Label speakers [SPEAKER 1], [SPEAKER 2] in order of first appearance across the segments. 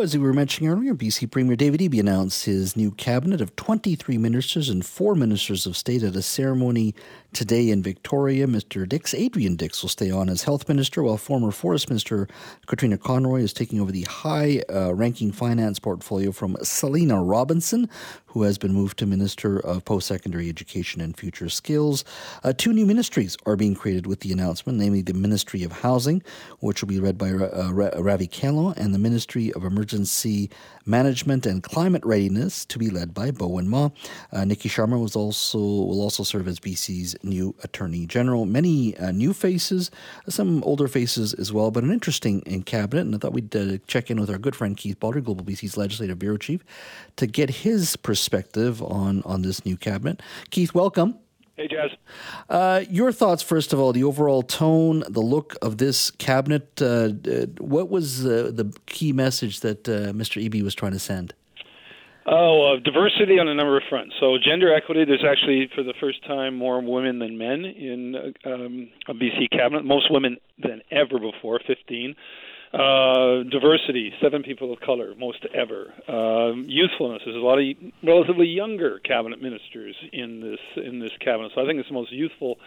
[SPEAKER 1] As we were mentioning earlier, BC Premier David Eby announced his new cabinet of 23 ministers and four ministers of state at a ceremony today in Victoria. Mr. Dix, Adrian Dix, will stay on as health minister, while former forest minister Katrina Conroy is taking over the high uh, ranking finance portfolio from Selina Robinson, who has been moved to Minister of Post Secondary Education and Future Skills. Uh, two new ministries are being created with the announcement, namely the Ministry of Housing, which will be led by uh, Ravi Kahlon, and the Ministry of Emergency Management and Climate Readiness to be led by Bowinn Ma. Uh, Niki Sharma was also will also serve as BC's new Attorney General. Many uh, new faces, some older faces as well, but an interesting in cabinet. And I thought we'd uh, check in with our good friend Keith Baldrey, Global BC's Legislative Bureau Chief, to get his perspective perspective on, on this new cabinet. Keith, welcome.
[SPEAKER 2] Hey, Jazz.
[SPEAKER 1] Uh, your thoughts, first of all, the overall tone, the look of this cabinet. Uh, uh what was uh, the key message that uh, Mr. Eby was trying to send?
[SPEAKER 2] Oh, uh, diversity on a number of fronts. So, gender equity. There's actually, for the first time, more women than men in um, a BC cabinet. Most women than ever before, 15. Uh, diversity, seven people of color, most ever. Um, youthfulness, there's a lot of relatively younger cabinet ministers in this in this cabinet. So I think it's the most youthful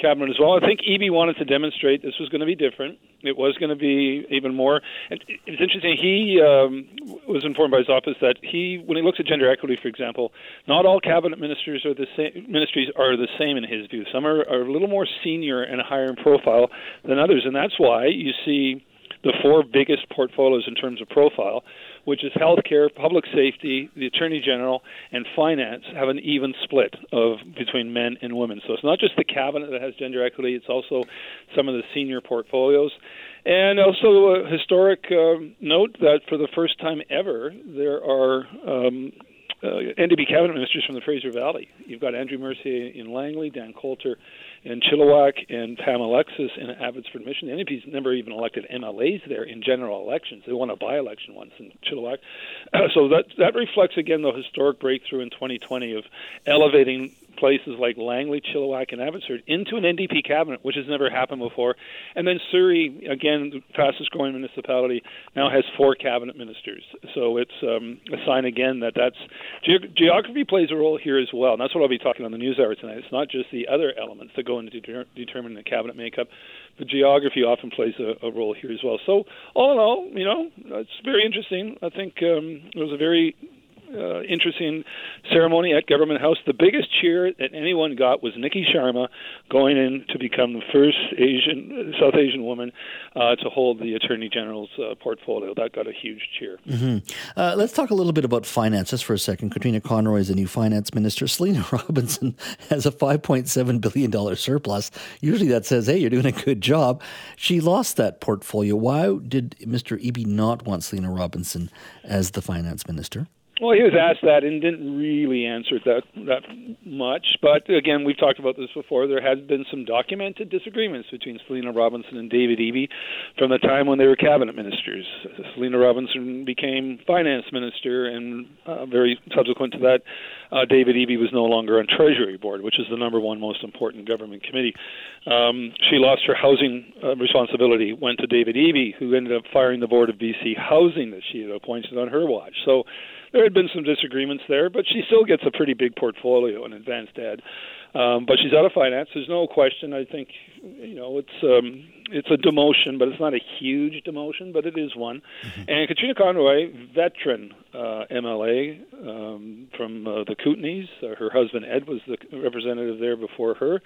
[SPEAKER 2] cabinet as well. I think Eby wanted to demonstrate this was going to be different. It was going to be even more. It's interesting. He um, was informed by his office that he, when he looks at gender equity, for example, not all cabinet ministers are the same. Ministries are the same in his view. Some are, are a little more senior and higher in profile than others, and that's why you see the four biggest portfolios in terms of profile, which is healthcare, public safety, the attorney general, and finance, have an even split of between men and women. So it's not just the cabinet that has gender equity; it's also some of the senior portfolios. And also a historic uh, note that for the first time ever, there are um, uh, NDP cabinet ministers from the Fraser Valley. You've got Andrew Mercier in Langley, Dan Coulter in Chilliwack, and Pam Alexis in Abbotsford Mission. The NDP's never even elected MLAs there in general elections. They won a by-election once in Chilliwack. So that that reflects again the historic breakthrough in 2020 of elevating places like Langley, Chilliwack, and Abbotsford into an NDP cabinet, which has never happened before. And then Surrey, again, the fastest growing municipality, now has four cabinet ministers. So it's um, a sign again that that's ge- geography plays a role here as well. And that's what I'll be talking on the news hour tonight. It's not just the other elements that go into de- determining the cabinet makeup, but geography often plays a, a role here as well. So all in all, you know, it's very interesting. I think um, it was a very uh, interesting ceremony at Government House. The biggest cheer that anyone got was Niki Sharma going in to become the first Asian, South Asian woman uh, to hold the Attorney General's uh, portfolio. That got a huge cheer.
[SPEAKER 1] Mm-hmm. Uh, let's talk a little bit about finances for a second. Katrina Conroy is the new finance minister. Selina Robinson has a $5.7 billion surplus. Usually that says, hey, you're doing a good job. She lost that portfolio. Why did Mr. Eby not want Selina Robinson as the finance minister?
[SPEAKER 2] Well, he was asked that and didn't really answer that that much. But again, we've talked about this before. There has been some documented disagreements between Selina Robinson and David Eby from the time when they were cabinet ministers. Selina Robinson became finance minister, and uh, very subsequent to that, uh, David Eby was no longer on Treasury Board, which is the number one most important government committee. Um, she lost her housing uh, responsibility, went to David Eby, who ended up firing the board of BC Housing that she had appointed on her watch. So there had been some disagreements there, but she still gets a pretty big portfolio in advanced ed. Um, but she's out of finance. There's no question. I think you know it's um, it's a demotion, but it's not a huge demotion, but it is one. Mm-hmm. And Katrina Conroy, veteran uh, MLA um, from uh, the Kootenays. Uh, her husband Ed was the representative there before her.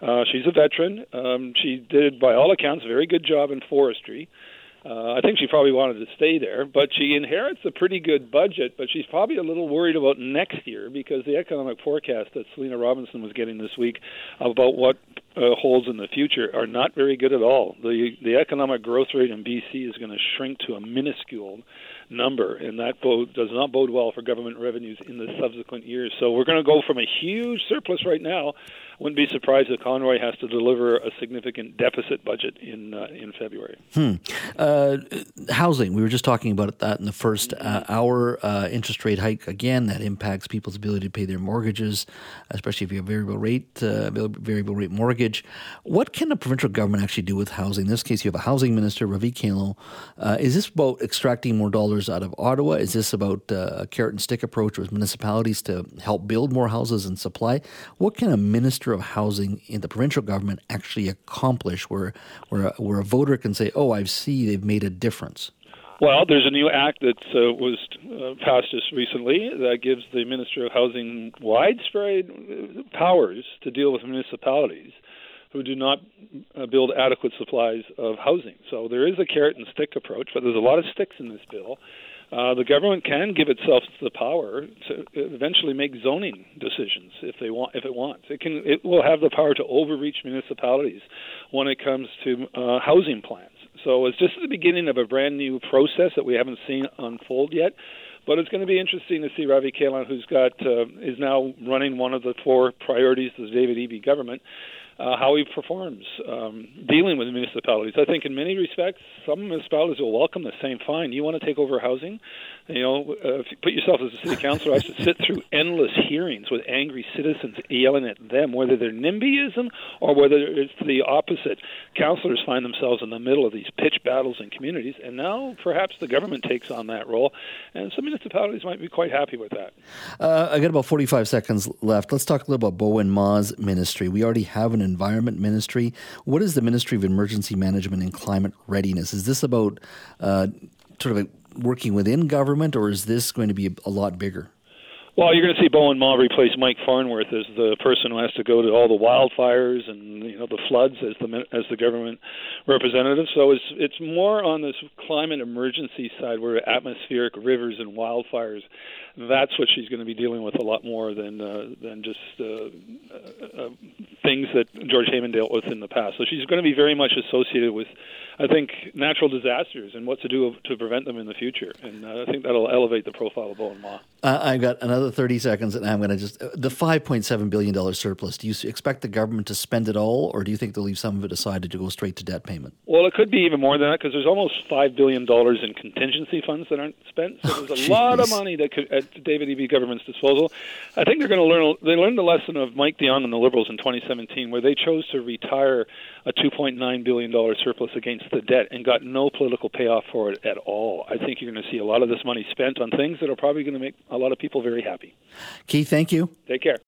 [SPEAKER 2] Uh, she's a veteran. Um, she did, by all accounts, a very good job in forestry. Uh, I think she probably wanted to stay there, but she inherits a pretty good budget. But she's probably a little worried about next year because the economic forecast that Selina Robinson was getting this week about what uh, holds in the future are not very good at all. The the economic growth rate in BC is going to shrink to a minuscule number, and that bode, does not bode well for government revenues in the subsequent years. So we're going to go from a huge surplus right now. Wouldn't be surprised if Conroy has to deliver a significant deficit budget in uh, in February.
[SPEAKER 1] Hmm. Uh, housing. We were just talking about that in the first uh, hour. Uh, interest rate hike again that impacts people's ability to pay their mortgages, especially if you have variable rate uh, variable rate mortgage. What can the provincial government actually do with housing? In this case, you have a housing minister, Ravi Kahlon. Uh, is this about extracting more dollars out of Ottawa? Is this about a carrot and stick approach with municipalities to help build more houses and supply? What can a minister of housing in the provincial government actually accomplish where, where, a, where a voter can say, oh, I see they've made a difference?
[SPEAKER 2] Well, there's a new act that uh, was uh, passed just recently that gives the Minister of Housing widespread uh, powers to deal with municipalities who do not uh, build adequate supplies of housing. So there is a carrot and stick approach, but there's a lot of sticks in this bill. Uh, the government can give itself the power to eventually make zoning decisions if they want if it wants. It can it will have the power to overreach municipalities when it comes to uh, housing plans. So it's just the beginning of a brand new process that we haven't seen unfold yet. But it's going to be interesting to see Ravi Kahlon, who's got uh, is now running one of the four priorities of the David Eby government, uh, how he performs um, dealing with municipalities. I think in many respects, some municipalities will welcome the same fine. You want to take over housing? You know, uh, if you put yourself as a city councilor, I to sit through endless hearings with angry citizens yelling at them, whether they're NIMBYism or whether it's the opposite. Councilors find themselves in the middle of these pitch battles in communities, and now perhaps the government takes on that role, and some municipalities might be quite happy with that.
[SPEAKER 1] Uh, I got about 45 seconds left. Let's talk a little about Bowinn Ma's ministry. We already have an environment ministry. What is the Ministry of Emergency Management and Climate Readiness? Is this about uh, sort of working within government, or is this going to be a lot bigger?
[SPEAKER 2] Well, you're going to see Bowinn Ma replace Mike Farnworth as the person who has to go to all the wildfires and you know the floods as the as the government representative. So it's it's more on this climate emergency side where atmospheric rivers and wildfires. That's what she's going to be dealing with a lot more than uh, than just uh, uh, uh things that George Heyman dealt with in the past. So she's going to be very much associated with I think natural disasters and what to do to prevent them in the future. And uh, I think that'll elevate the profile of Bowinn Ma.
[SPEAKER 1] Uh, I've got another 30 seconds, and I'm going to just uh, the 5.7 billion dollar surplus. Do you expect the government to spend it all, or do you think they'll leave some of it aside to go straight to debt payment?
[SPEAKER 2] Well, it could be even more than that because there's almost five billion dollars in contingency funds that aren't spent. So there's a oh, lot of money that could at David Eby government's disposal. I think they're going to learn. They learned the lesson of Mike de Jong and the Liberals in 2017, where they chose to retire a 2.9 billion dollar surplus against the debt and got no political payoff for it at all. I think you're going to see a lot of this money spent on things that are probably going to make a lot of people very happy.
[SPEAKER 1] Keith, thank you.
[SPEAKER 2] Take care.